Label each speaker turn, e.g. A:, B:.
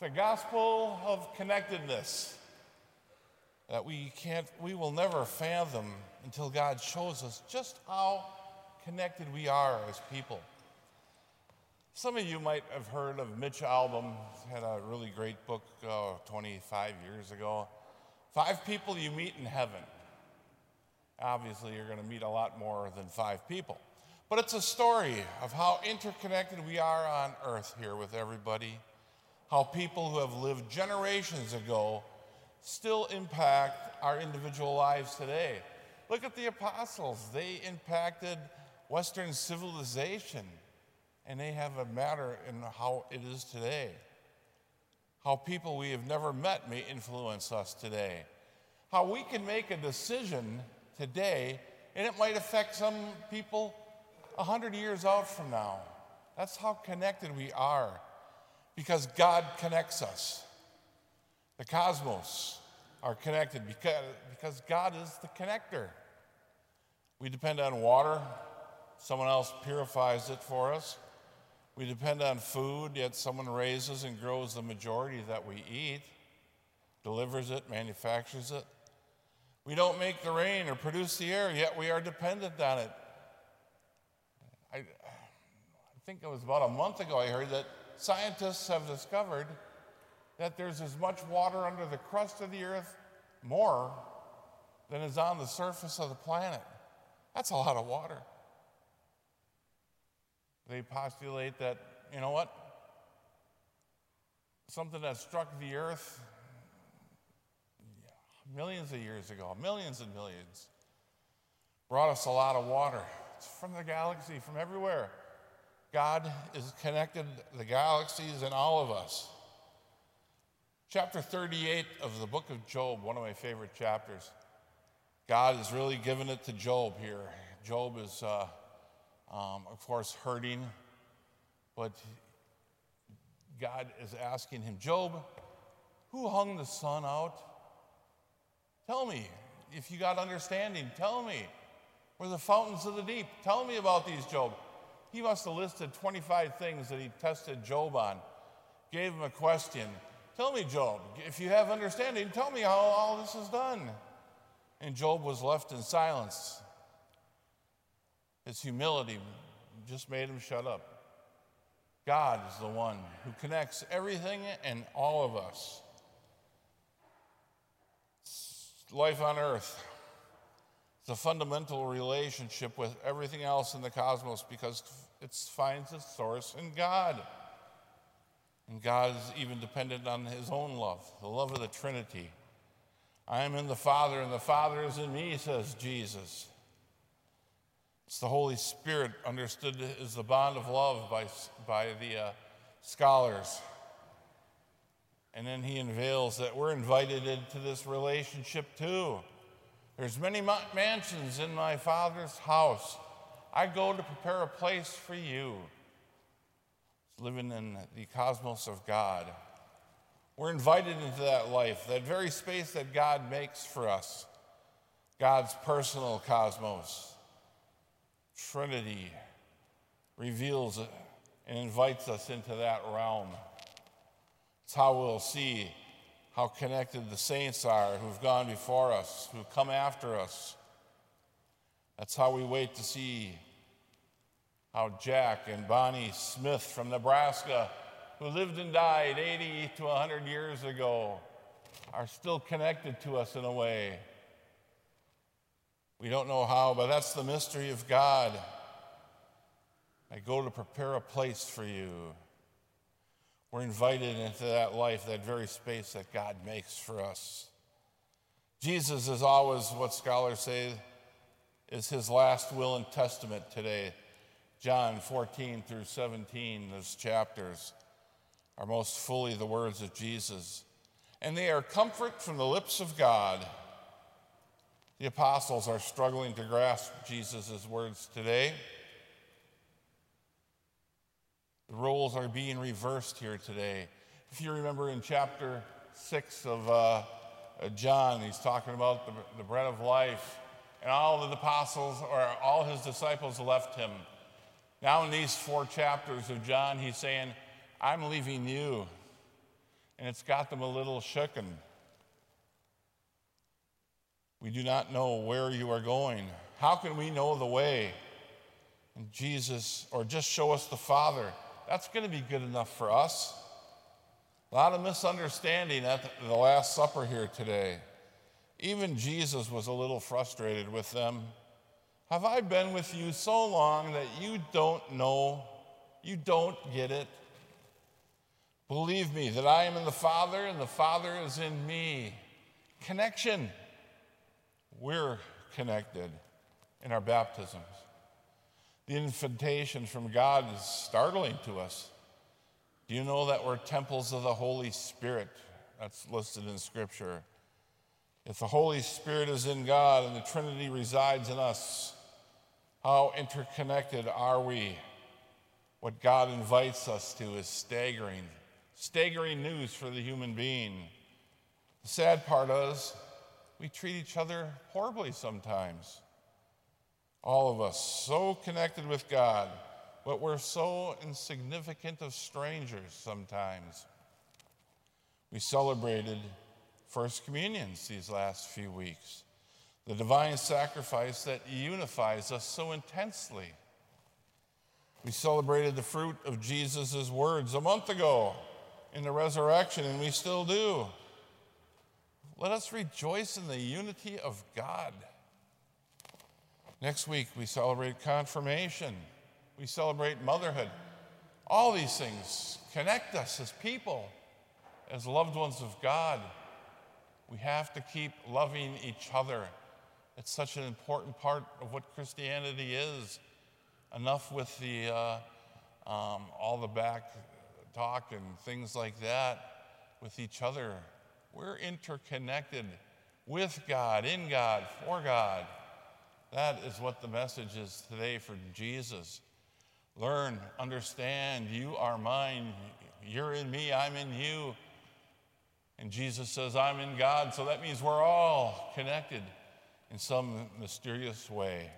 A: It's a gospel of connectedness that we can't, we will never fathom until God shows us just how connected we are as people. Some of you might have heard of Mitch Albom. He had a really great book uh, 25 years ago. Five people you meet in heaven. Obviously, you're going to meet a lot more than five people. But it's a story of how interconnected we are on earth here with everybody how people who have lived generations ago still impact our individual lives today. Look at the apostles, they impacted Western civilization, and they have a matter in how it is today. How people we have never met may influence us today. How we can make a decision today, and it might affect some people 100 years out from now. That's how connected we are because God connects us. The cosmos are connected because, because God is the connector. We depend on water, someone else purifies it for us. We depend on food, yet someone raises and grows the majority that we eat, delivers it, manufactures it. We don't make the rain or produce the air, yet we are dependent on it. I, I think it was about a month ago I heard that scientists have discovered that there's as much water under the crust of the earth, more than is on the surface of the planet. That's a lot of water. They postulate that, you know what? Something that struck the earth millions of years ago, millions and millions, brought us a lot of water. It's from the galaxy, from everywhere. God is connected the galaxies and all of us. Chapter 38 of the book of Job, one of my favorite chapters. God has really given it to Job here. Job is, uh, um, of course, hurting, but God is asking him, Job, who hung the sun out? Tell me. If you got understanding, tell me. Where the fountains of the deep? Tell me about these, Job. He must have listed 25 things that he tested Job on. Gave him a question. Tell me, Job, if you have understanding, tell me how all this is done. And Job was left in silence. His humility just made him shut up. God is the one who connects everything and all of us. Life on earth. A fundamental relationship with everything else in the cosmos because it finds its source in God. And God is even dependent on his own love, the love of the Trinity. I am in the Father, and the Father is in me, says Jesus. It's the Holy Spirit, understood as the bond of love by, by the uh, scholars. And then he unveils that we're invited into this relationship too. There's many mansions in my Father's house. I go to prepare a place for you. Living in the cosmos of God. We're invited into that life, that very space that God makes for us. God's personal cosmos. Trinity reveals and invites us into that realm. It's how we'll see how connected the saints are who've gone before us, who've come after us. That's how we wait to see how Jack and Bonnie Smith from Nebraska, who lived and died 80 to 100 years ago, are still connected to us in a way. We don't know how, but that's the mystery of God. I go to prepare a place for you. We're invited into that life, that very space that God makes for us. Jesus is always what scholars say is his last will and testament today. John 14 through 17, those chapters are most fully the words of Jesus. And they are comfort from the lips of God. The apostles are struggling to grasp Jesus' words today. The roles are being reversed here today. If you remember in chapter 6 of uh, John, he's talking about the, the bread of life, and all the apostles or all his disciples left him. Now, in these four chapters of John, he's saying, I'm leaving you. and it's got them a little shooken. We do not know where you are going. How can we know the way? And Jesus, or just show us the Father. That's going to be good enough for us. A lot of misunderstanding at the Last Supper here today. Even Jesus was a little frustrated with them. Have I been with you so long that you don't know, you don't get it? Believe me that I am in the Father and the Father is in me. Connection. We're connected in our baptisms. The invitation from God is startling to us. Do you know that we're temples of the Holy Spirit? That's listed in Scripture. If the Holy Spirit is in God and the Trinity resides in us, how interconnected are we? What God invites us to is staggering, staggering news for the human being. The sad part is, we treat each other horribly sometimes. All of us so connected with God, but we're so insignificant of strangers sometimes. We celebrated First Communions these last few weeks, the divine sacrifice that unifies us so intensely. We celebrated the fruit of Jesus' words a month ago in the resurrection, and we still do. Let us rejoice in the unity of God. Next week, we celebrate confirmation, we celebrate motherhood. All these things connect us as people, as loved ones of God. We have to keep loving each other. It's such an important part of what Christianity is. Enough with the uh, um, all the back talk and things like that with each other. We're interconnected with God, in God, for God. That is what the message is today for Jesus. Learn, understand, you are mine. You're in me, I'm in you. And Jesus says, I'm in God. So that means we're all connected in some mysterious way.